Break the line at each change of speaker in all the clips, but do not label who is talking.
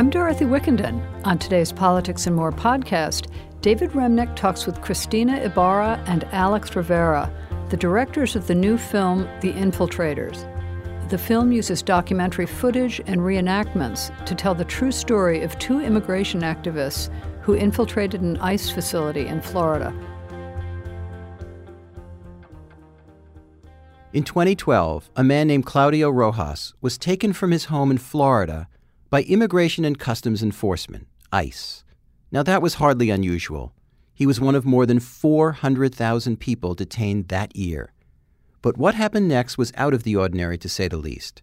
I'm Dorothy Wickenden. On today's Politics and More podcast, David Remnick talks with Cristina Ibarra and Alex Rivera, the directors of the new film The Infiltrators. The film uses documentary footage and reenactments to tell the true story of two immigration activists who infiltrated an ICE facility in Florida.
In 2012, a man named Claudio Rojas was taken from his home in Florida by Immigration and Customs Enforcement, ICE. Now, that was hardly unusual. He was one of more than 400,000 people detained that year. But what happened next was out of the ordinary, to say the least.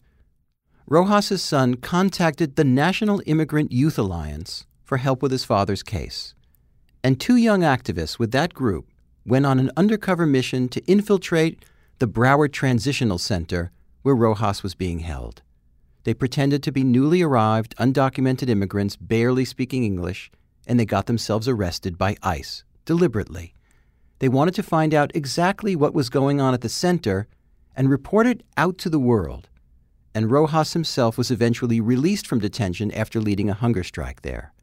Rojas's son contacted the National Immigrant Youth Alliance for help with his father's case. And two young activists with that group went on an undercover mission to infiltrate the Broward Transitional Center where Rojas was being held. They pretended to be newly arrived, undocumented immigrants barely speaking English, and they got themselves arrested by ICE deliberately. They wanted to find out exactly what was going on at the center and report it out to the world. And Rojas himself was eventually released from detention after leading a hunger strike there.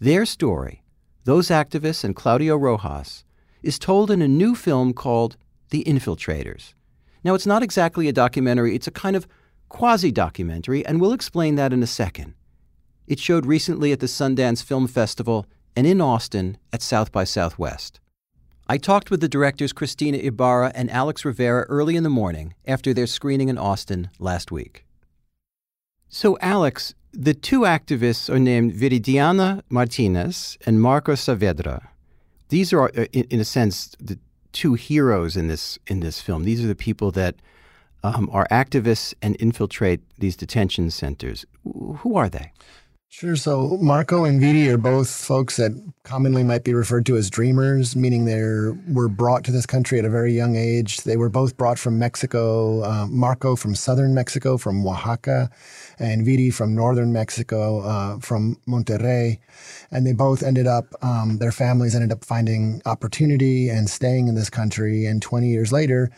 Their story, those activists and Claudio Rojas, is told in a new film called The Infiltrators. Now, it's not exactly a documentary, it's a kind of quasi documentary, and we'll explain that in a second. It showed recently at the Sundance Film Festival and in Austin at South by Southwest. I talked with the directors Cristina Ibarra and Alex Rivera early in the morning after their screening in Austin last week. So, Alex, the two activists are named Viridiana Martinez and Marco Saavedra. These are, uh, in, a sense, the two heroes in this in this film. These are the people that um, are activists and infiltrate these detention centers. Who are they?
Sure. So Marco and Viri are both folks that commonly might be referred to as dreamers, meaning they were brought to this country at a very young age. They were both brought from Mexico. Uh, Marco from southern Mexico, from Oaxaca, and Viri from northern Mexico, uh, from Monterrey. And they both ended up, um, their families ended up finding opportunity and staying in this country. And 20 years later,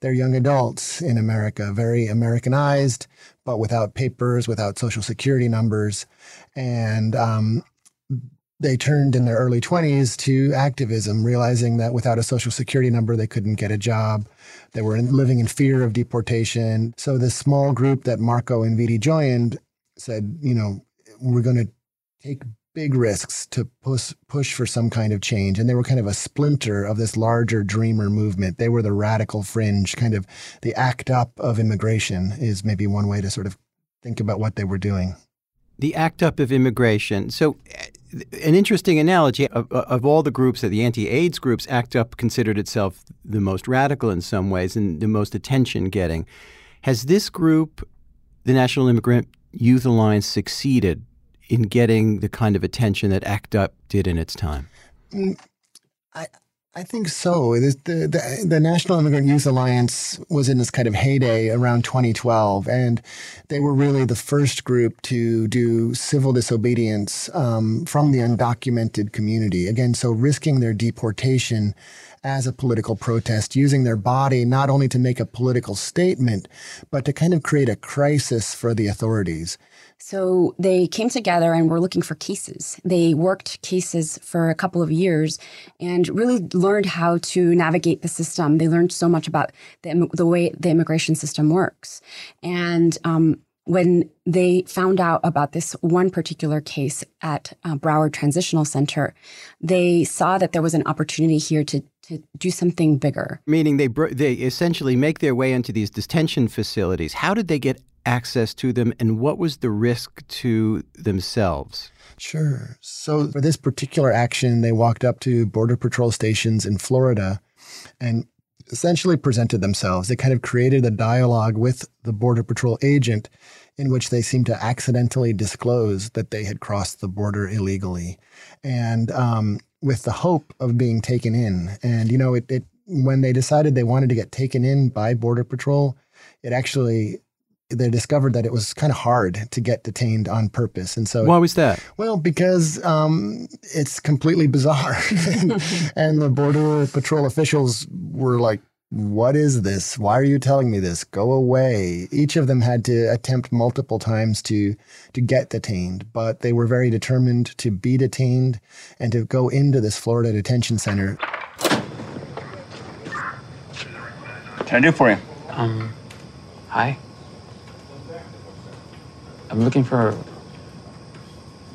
they're young adults in America, very Americanized, but without papers, without social security numbers. And um, they turned in their early 20s to activism, realizing that without a social security number, they couldn't get a job. They were in, living in fear of deportation. So, this small group that Marco and Viri joined said, you know, we're going to take big risks to push push for some kind of change and they were kind of a splinter of this larger dreamer movement. They were the radical fringe kind of the ACT UP of immigration is maybe one way to sort of think about what they were doing.
The ACT UP of immigration. So eh, an interesting analogy of, of all the groups that the anti-aids groups ACT UP considered itself the most radical in some ways and the most attention getting. Has this group the National Immigrant Youth Alliance succeeded in getting the kind of attention that ACT UP did in its time?
Mm, I, I think so. The, the, the, National Immigrant Youth Alliance was in this kind of heyday around 2012, and they were really the first group to do civil disobedience um, from the undocumented community. Again, so risking their deportation as a political protest, using their body not only to make a political statement, but to kind of create a crisis for the authorities.
So they came together and were looking for cases. They worked cases for a couple of years and really learned how to navigate the system. They learned so much about the, the way the immigration system works. And um, when they found out about this one particular case at uh, Broward Transitional Center, they saw that there was an opportunity here to to do something bigger.
Meaning they they essentially make their way into these detention facilities. How did they get access to them, and what was the risk to themselves?
Sure. So, for this particular action, they walked up to Border Patrol stations in Florida and essentially presented themselves. They kind of created a dialogue with the Border Patrol agent in which they seemed to accidentally disclose that they had crossed the border illegally. And um, with the hope of being taken in. And, you know, it, it when they decided they wanted to get taken in by Border Patrol, it actually they discovered that it was kind of hard to get detained on purpose. And so,
why was that?
Well, because um, it's completely bizarre, and, and the border patrol officials were like what is this? Why are you telling me this? Go away. Each of them had to attempt multiple times to to get detained, but they were very determined to be detained and to go into this Florida detention center.
Can I do for you?
Um, hi. I'm looking for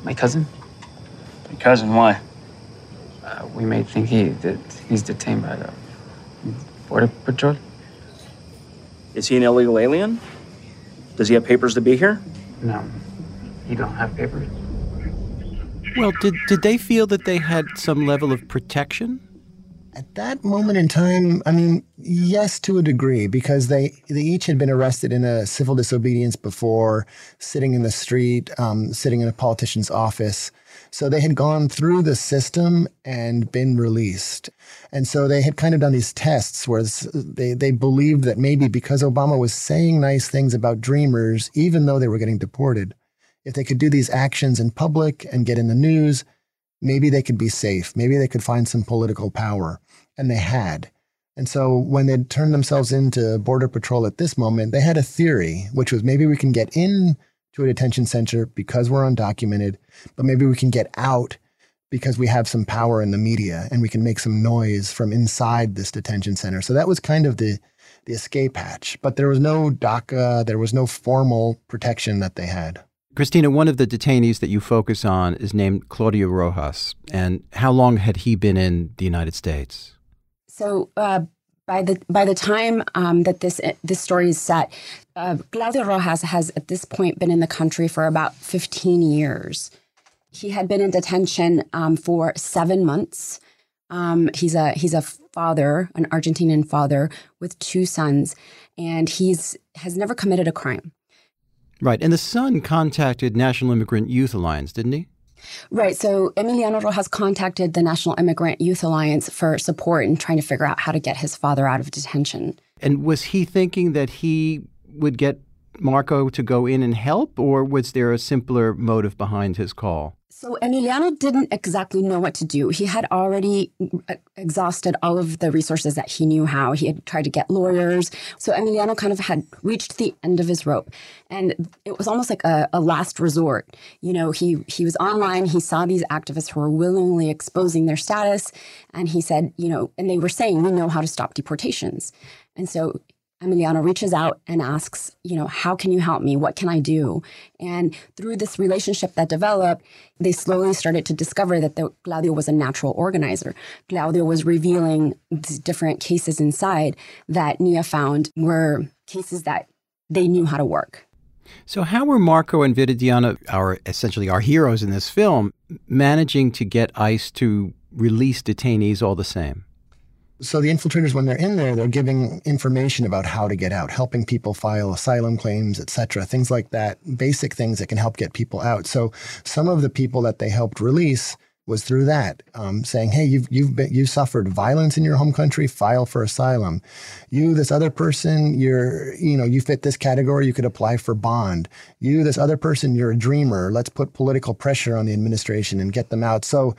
my cousin.
Your cousin, why?
Uh, we may think he that he's detained by the border patrol.
Is he an illegal alien? Does he have papers to be here?
No, he don't have papers.
Well, did, did they feel that they had some level of protection?
At that moment in time, I mean, yes, to a degree, because they, they each had been arrested in a civil disobedience before, sitting in the street, um, sitting in a politician's office. So they had gone through the system and been released. And so they had kind of done these tests where they, they believed that maybe because Obama was saying nice things about dreamers, even though they were getting deported, if they could do these actions in public and get in the news, maybe they could be safe. Maybe they could find some political power. And they had. And so when they turned themselves into Border Patrol at this moment, they had a theory, which was maybe we can get in to a detention center because we're undocumented, but maybe we can get out because we have some power in the media and we can make some noise from inside this detention center. So that was kind of the the escape hatch. But there was no DACA, there was no formal protection that they had.
Cristina, one of the detainees that you focus on is named Claudio Rojas. And how long had he been in the United States?
So uh, by the by the time um, that this this story is set, uh, Claudio Rojas has at this point been in the country for about 15 years. He had been in detention um, for seven months. Um, he's a he's a father, an Argentinian father with two sons, and he's has never committed a crime.
Right, and the son contacted National Immigrant Youth Alliance, didn't he?
Right. So Emiliano Rojas contacted the National Immigrant Youth Alliance for support in trying to figure out how to get his father out of detention.
And was he thinking that he would get Marco to go in and help, or was there a simpler motive behind his call?
So Emiliano didn't exactly know what to do. He had already uh, exhausted all of the resources that he knew how. He had tried to get lawyers. So Emiliano kind of had reached the end of his rope. And it was almost like a, a last resort. You know, he he was online, he saw these activists who were willingly exposing their status, and he said, you know, and they were saying, we know how to stop deportations. And so Emiliano reaches out and asks, you know, how can you help me? What can I do? And through this relationship that developed, they slowly started to discover that the, Claudio was a natural organizer. Claudio was revealing different cases inside that NIYA found were cases that they knew how to work.
So, how were Marco and Viridiana, our essentially our heroes in this film, managing to get ICE to release detainees all the same?
So the infiltrators, when they're in there, they're giving information about how to get out, helping people file asylum claims, etc., things like that, basic things that can help get people out. So some of the people that they helped release was through that, um, saying, "Hey, you've you've been you suffered violence in your home country. File for asylum. You, this other person, you're you know you fit this category. You could apply for bond. You, this other person, you're a dreamer. Let's put political pressure on the administration and get them out." So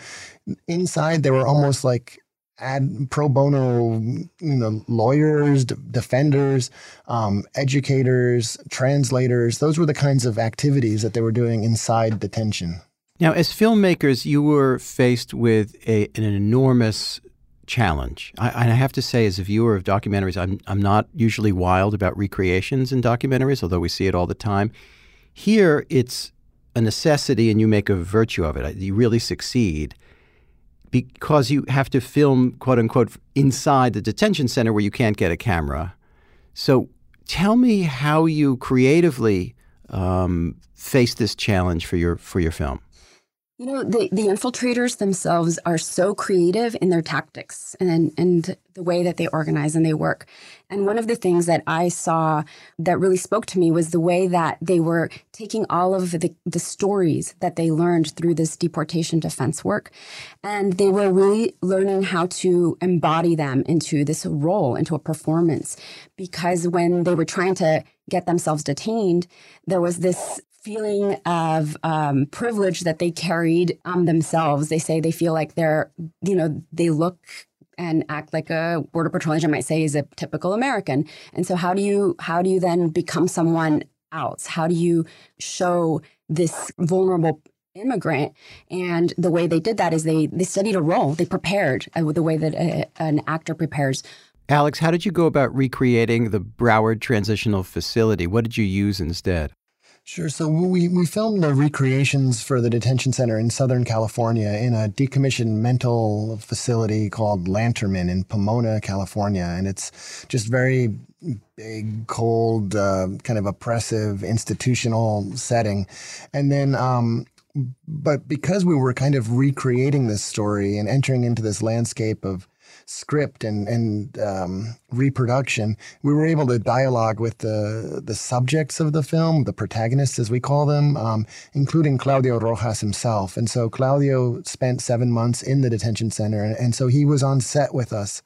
inside, they were almost like ad pro bono, you know, lawyers, d- defenders, um, educators, translators. Those were the kinds of activities that they were doing inside detention.
Now, as filmmakers, you were faced with a, an enormous challenge. I, I, have to say, as a viewer of documentaries, I'm, I'm not usually wild about recreations in documentaries, although we see it all the time. Here, it's a necessity and you make a virtue of it. You really succeed because you have to film, quote unquote, inside the detention center where you can't get a camera. So tell me how you creatively um, face this challenge for your for your film.
You know, the, the infiltrators themselves are so creative in their tactics and, and the way that they organize and they work. And one of the things that I saw that really spoke to me was the way that they were taking all of the, the stories that they learned through this deportation defense work. And they were really learning how to embody them into this role, into a performance. Because when they were trying to get themselves detained, there was this feeling of um, privilege that they carried um, themselves. They say they feel like they're, you know, they look and act like a border patrol agent might say is a typical American. And so how do you how do you then become someone else? How do you show this vulnerable immigrant? And the way they did that is they they studied a role. They prepared uh, the way that a, an actor prepares.
Alex, how did you go about recreating the Broward Transitional Facility? What did you use instead?
Sure. So we, we filmed the recreations for the detention center in Southern California in a decommissioned mental facility called Lanterman in Pomona, California. And it's just very big, cold, uh, kind of oppressive institutional setting. And then, um, but because we were kind of recreating this story and entering into this landscape of script and and um, reproduction, we were able to dialogue with the the subjects of the film, the protagonists as we call them, um, including Claudio Rojas himself. And so Claudio spent seven months in the detention center, and, and so he was on set with us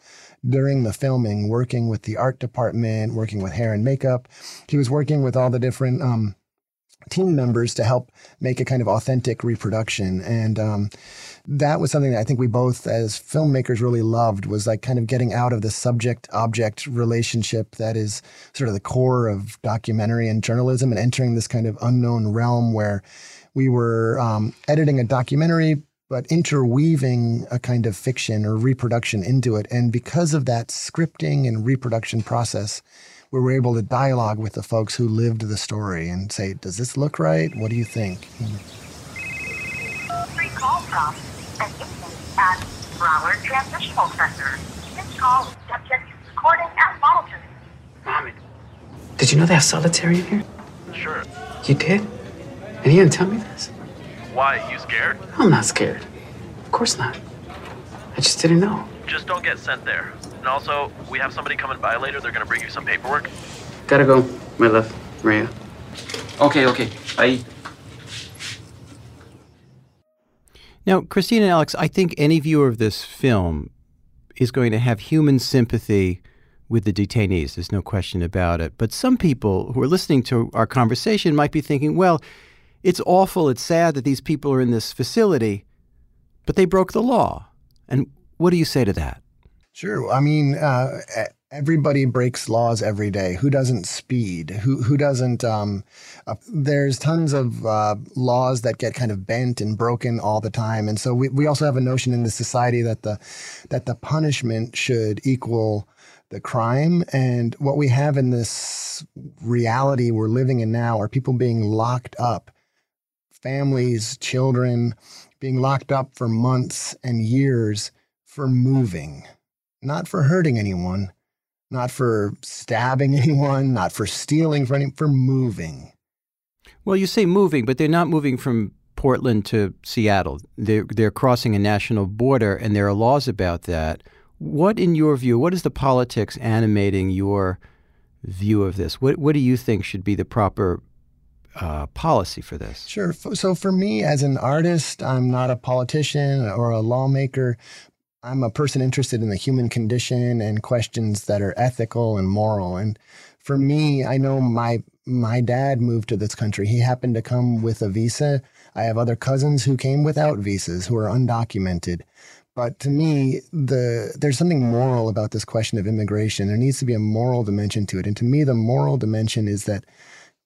during the filming, working with the art department, working with hair and makeup. He was working with all the different. Um, team members to help make a kind of authentic reproduction and um, that was something that I think we both, as filmmakers, really loved was like kind of getting out of the subject object relationship that is sort of the core of documentary and journalism and entering this kind of unknown realm where we were um, editing a documentary but interweaving a kind of fiction or reproduction into it. And because of that scripting and reproduction process, we were able to dialogue with the folks who lived the story and say, Does this look right? What do you think?
Free call from an inmate at Broward Transitional Center. This call is subject to recording and monitoring.
Mohammed, did you know they have solitary in here?
Sure.
You did? And you didn't tell me this?
Why? You scared?
I'm not scared. Of course not. I just didn't know.
Just don't get sent there. And also, we have somebody coming by later. They're gonna bring you some paperwork.
Gotta go, my love, Maria.
Okay, okay. Bye.
Now, Cristina and Alex, I think any viewer of this film is going to have human sympathy with the detainees. There's no question about it. But some people who are listening to our conversation might be thinking, well, it's awful, it's sad that these people are in this facility, but they broke the law. And what do you say to that?
Sure. I mean, uh, everybody breaks laws every day. Who doesn't speed? Who who doesn't? Um, uh, there's tons of uh, laws that get kind of bent and broken all the time, and so we, we also have a notion in the society that the that the punishment should equal the crime. And what we have in this reality we're living in now are people being locked up, families, children being locked up for months and years for moving, not for hurting anyone not for stabbing anyone, not for stealing, for any, for moving.
Well, you say moving, but they're not moving from Portland to Seattle. They're they're crossing a national border, and there are laws about that. What, in your view, what is the politics animating your view of this? What what do you think should be the proper uh, policy for this?
Sure. So for me, as an artist, I'm not a politician or a lawmaker, I'm a person interested in the human condition and questions that are ethical and moral. And for me, I know my my dad moved to this country. He happened to come with a visa. I have other cousins who came without visas who are undocumented. But to me, the there's something moral about this question of immigration. There needs to be a moral dimension to it. And to me, the moral dimension is that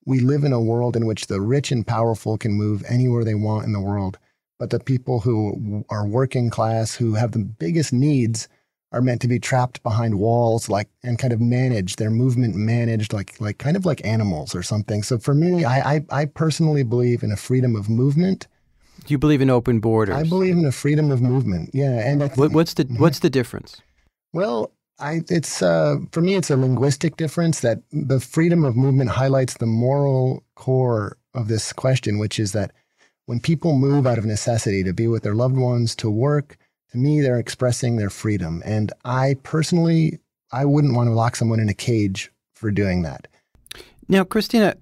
we live in a world in which the rich and powerful can move anywhere they want in the world but the people who are working class, who have the biggest needs, are meant to be trapped behind walls, like and kind of managed their movement managed, like like kind of like animals or something. So for me, I I, I personally believe in a freedom of movement.
Do you believe in open borders?
I believe in a freedom of movement. Yeah, and
what, what's the what's the difference?
Well, I, it's uh, for me, it's a linguistic difference that the freedom of movement highlights the moral core of this question, which is that when people move out of necessity to be with their loved ones, to work, to me, they're expressing their freedom. And I personally, I wouldn't want to lock someone in a cage for doing that.
Now, Cristina,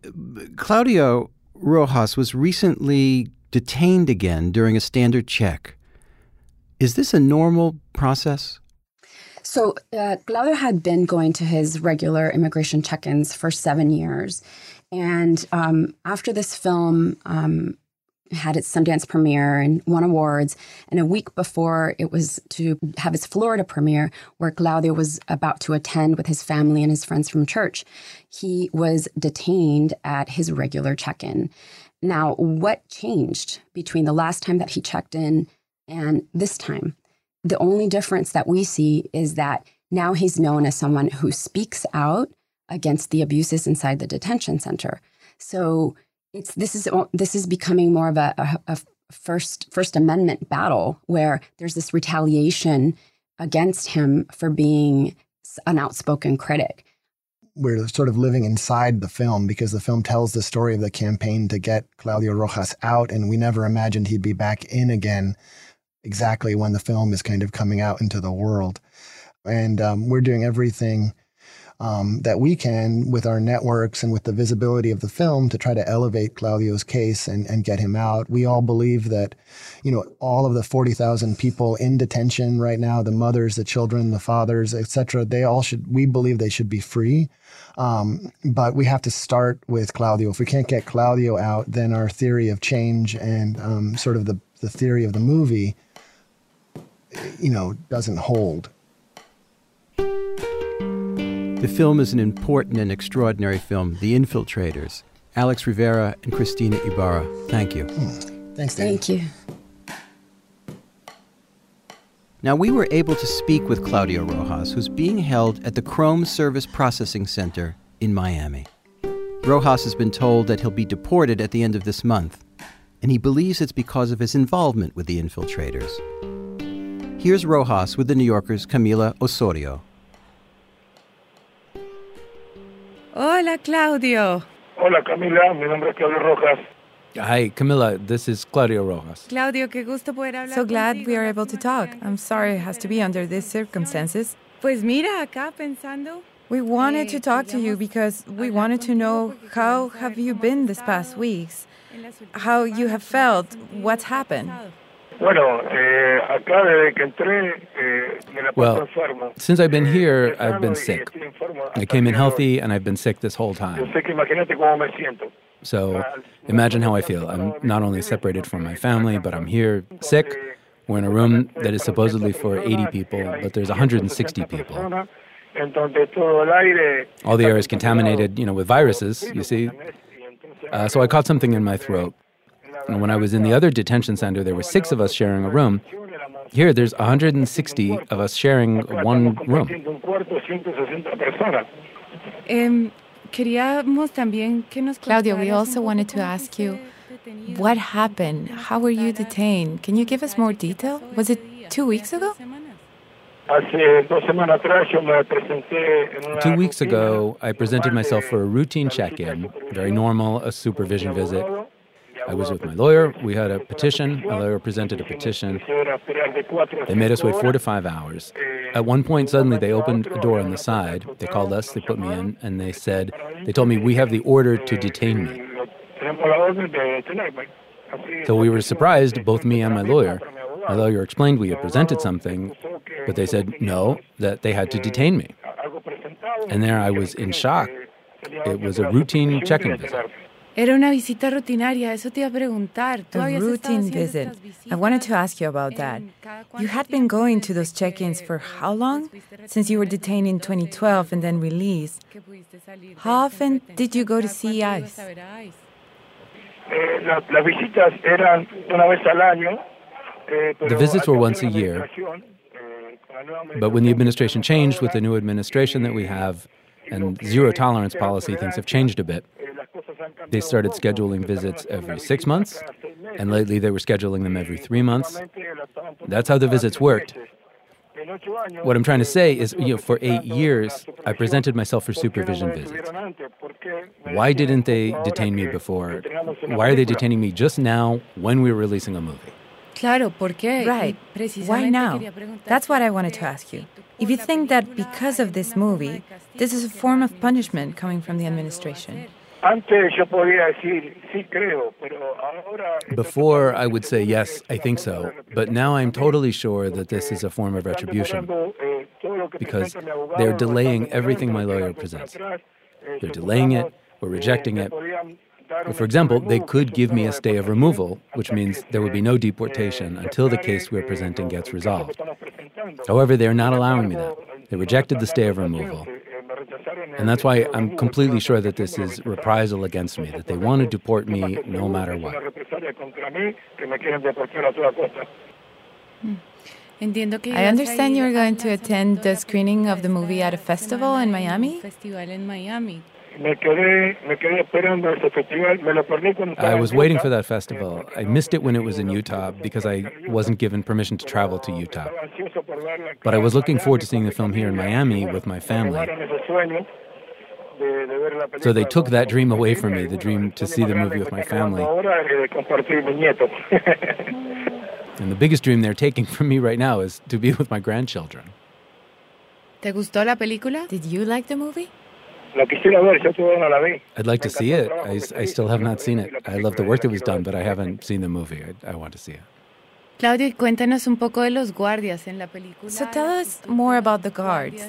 Claudio Rojas was recently detained again during a standard check. Is this a normal process?
So, uh, Claudio had been going to his regular immigration check ins for seven years. And um, after this film, um, had its Sundance premiere and won awards. And a week before it was to have its Florida premiere, where Claudio was about to attend with his family and his friends from church, he was detained at his regular check in. Now, what changed between the last time that he checked in and this time? The only difference that we see is that now he's known as someone who speaks out against the abuses inside the detention center. So it's this is this is becoming more of a, a, a first First Amendment battle where there's this retaliation against him for being an outspoken critic.
We're sort of living inside the film because the film tells the story of the campaign to get Claudio Rojas out, and we never imagined he'd be back in again exactly when the film is kind of coming out into the world. And um, we're doing everything um, that we can with our networks and with the visibility of the film to try to elevate Claudio's case and, and get him out. We all believe that, you know, all of the 40,000 people in detention right now, the mothers, the children, the fathers, etc., they all should, we believe they should be free. Um, but we have to start with Claudio. If we can't get Claudio out, then our theory of change and um, sort of the, the theory of the movie, you know, doesn't hold.
The film is an important and extraordinary film, The Infiltrators. Alex Rivera and Cristina Ibarra, thank you.
Mm. Thanks, Dan.
Thank you.
Now, we were able to speak with Claudio Rojas, who's being held at the Krome Service Processing Center in Miami. Rojas has been told that he'll be deported at the end of this month, and he believes it's because of his involvement with the infiltrators. Here's Rojas with the New Yorker's Camila Osorio.
Hola, Claudio.
Hola, Camila. Mi nombre es Claudio Rojas.
Hi, Camila. This is Claudio Rojas.
Claudio, qué gusto poder hablar So glad we are able to talk. I'm sorry it has to be under these circumstances. Pues mira, acá pensando. We wanted to talk to you because we wanted to know how have you been this past weeks? How you have felt? What's happened?
Bueno, eh, acá desde que entré, eh, me la
Well, since I've been here,
Eh,
I've been sick. I came in
el día de hoy.
healthy and I've been sick this whole time.
sé que imagínate cómo me siento.
So imagine how I feel. I'm not only separated from my family, but I'm here sick. We're in a room that is supposedly for 80 people, but there's 160 people.
Personas, en donde todo el aire
All the air is contaminated, you know, with viruses, you see. Uh, so I caught something in my throat. And when I was in the other detention center, there were six of us sharing a room. Here, there's 160 of us sharing one room.
compartiendo un cuarto 160 personas.
Em, queríamos también que nos
Claudio, we also wanted to ask you what happened? How were you detained? Can you give us more detail? Was it two weeks ago?
Hace dos semanas atrás yo me presenté en una
Two weeks ago, I presented myself for a routine check in, very normal, a supervision visit. I was with my lawyer. We had a petition. My lawyer presented a petition. They made us wait four to five hours. At one point, suddenly, they opened a door on the side. They called us, they put me in, and they said, they told me, we have the order to detain me. So we were surprised, both me and my lawyer. My lawyer explained we had presented something, but they said no, that they had to detain me. And there I was in shock. It was a routine check in visit.
Era una visita rutinaria, eso te iba a preguntar. ¿Tú
A routine visit. I wanted to ask you about that. You had been going to those check ins for how long? Since you were detained in 2012 and then released.
que pudiste salir
How often did you go to see
¿Cada
ICE?
ibas a ver a ICE?
Eh, la- las visitas eran una vez al año. eh, pero
The visits were once a year.
administración, eh, con la nueva
But when the administration changed with the new administration that we have, and zero tolerance policy, things have changed a bit. They started scheduling visits every six months, and lately they were scheduling them every three months. That's how the visits worked. What I'm trying to say is, you know, for eight years, I presented myself for supervision visits. Why didn't they detain me before? Why are they detaining me just now when we're releasing a movie?
Claro, ¿por qué?
Right. Why now? That's what I wanted to ask you. If you think that because of this movie, this is a form of punishment coming from the administration.
Antes yo podía decir, sí creo, pero ahora...
Before, I would say, yes, I think so. But now I'm totally sure that this is a form of retribution
eh, todo lo que
because
presenta mi abogado,
they're delaying everything my lawyer presents.
eh,
They're delaying it or rejecting it. For example, they could give me a stay of removal, which means there would be no deportation until the case we're presenting gets resolved. However, they are not allowing me that. They rejected the stay of removal. And that's why I'm completely sure that this is reprisal against me, that they want to deport me no matter what.
I understand you're going to attend the screening of the movie at a festival in Miami.
I was waiting for that festival. I missed it when it was in Utah because I wasn't given permission to travel to Utah. But I was looking forward to seeing the film here in Miami with my family. So they took that dream away from me, the dream to see the movie with my family. and the biggest dream they're taking from me right now is to be with my grandchildren.
¿Te gustó la película? Did you like the movie?
I'd like to see it. I, I still have not seen it. I love the work that was done, but I haven't seen the movie. I, I want to see it.
Claudia, cuéntanos un poco de los guardias en la película. So tell us more about the guards.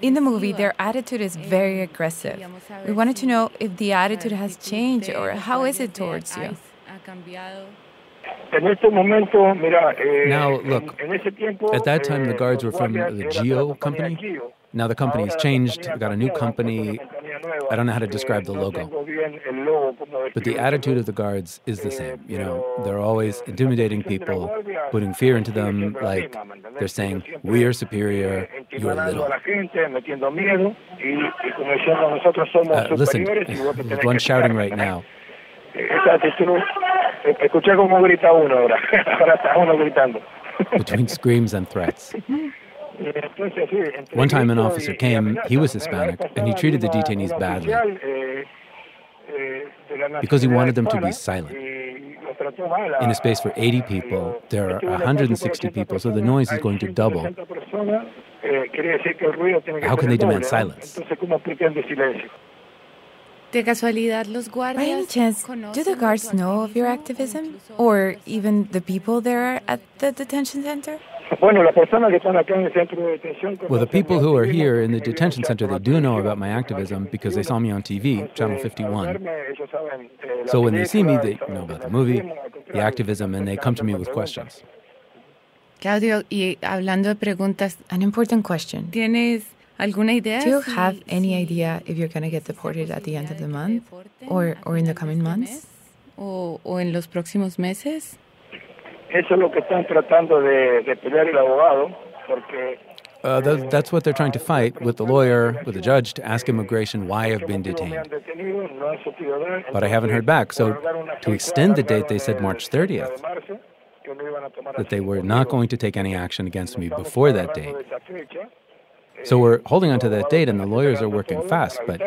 In the movie, their attitude is very eh, aggressive. We wanted to know if the attitude has changed or how is it towards you?
Now, look, at that time the guards were from the GEO company. Now the company's changed, we got a new company. I don't know how to describe the logo. But the attitude of the guards is the same. You know, they're always intimidating people, putting fear into them, like they're saying, We are superior, you're little. Uh, listen, one shouting right now. Between screams and threats. One time, an officer came, he was Hispanic, and he treated the detainees badly because he wanted them to be silent. In a space for 80 people, there are 160 people, so the noise is going to double. How can they demand silence?
By any chance, do the guards know of your activism? Or even the people there at the detention center?
Well, the people who are here in the detention center, they do know about my activism because they saw me on TV, Channel 51. So when they see me, they know about the movie, the activism, and they come to me with questions.
Claudio, y hablando de preguntas, an important question. ¿Tienes alguna idea? Do you have any idea if you're going to get deported at the end of the month or, or in the coming months? O, o en los próximos meses?
Eso es lo que están tratando de, de pelear el abogado, porque
uh, that, that's what they're trying to fight with the lawyer, with the judge, to ask immigration why I've been detained. But I haven't heard back. So, to extend the date, they said March 30th. That they were not going to take any action against me before that date. So, we're holding on to that date, and the lawyers are working fast. But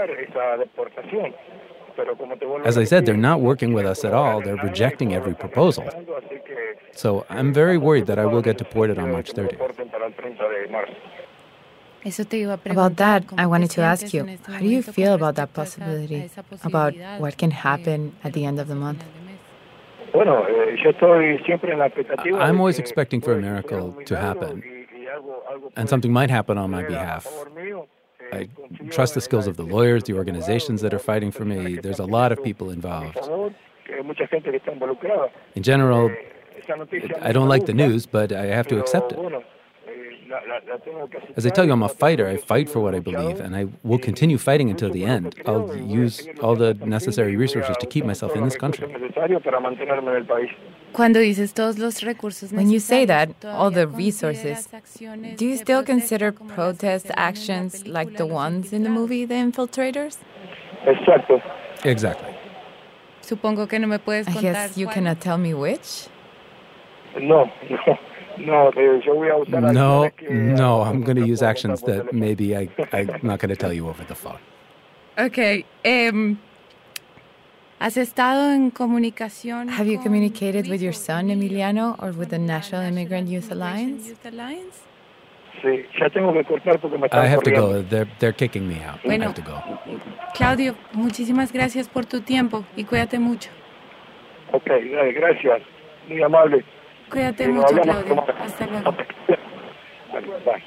as I said, they're not working with us at all. They're rejecting every proposal. So I'm very worried that I will get deported on March 30th.
About that, I wanted to ask you how do you feel about that possibility? About what can happen at the end of the month?
I'm always expecting for a miracle to happen, and something might happen on my behalf. I trust the skills of the lawyers, the organizations that are fighting for me. There's a lot of people involved. In general, I don't like the news, but I have to accept it. As I tell you, I'm a fighter. I fight for what I believe, and I will continue fighting until the end. I'll use all the necessary resources to keep myself in this country.
When you say that, all the resources, do you still consider protest actions like the ones in the movie The Infiltrators?
Exactly.
I guess you cannot tell me which?
No, no. No,
no, no, I'm going to use actions that maybe I, I'm not going to tell you over the phone.
Okay. Um, ¿Has estado en comunicación? Have you communicated with your son Emiliano or with the National Immigrant Youth Alliance?
Sí, ya tengo que cortar porque me
I have to go. They're, they're kicking me out.
Bueno,
I have to go.
Claudio, muchísimas gracias por tu tiempo y cuídate mucho.
Ok, gracias. Muy amable.
Cuídate sí, mucho, hablamos. Claudia. Hasta luego.
Vale, bye.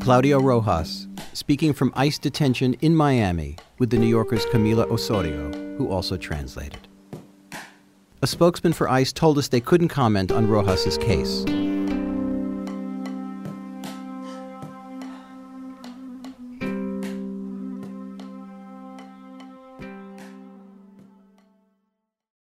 Claudio Rojas, speaking from ICE detention in Miami with the New Yorker's Camila Osorio, who also translated. A spokesman for ICE told us they couldn't comment on Rojas's case,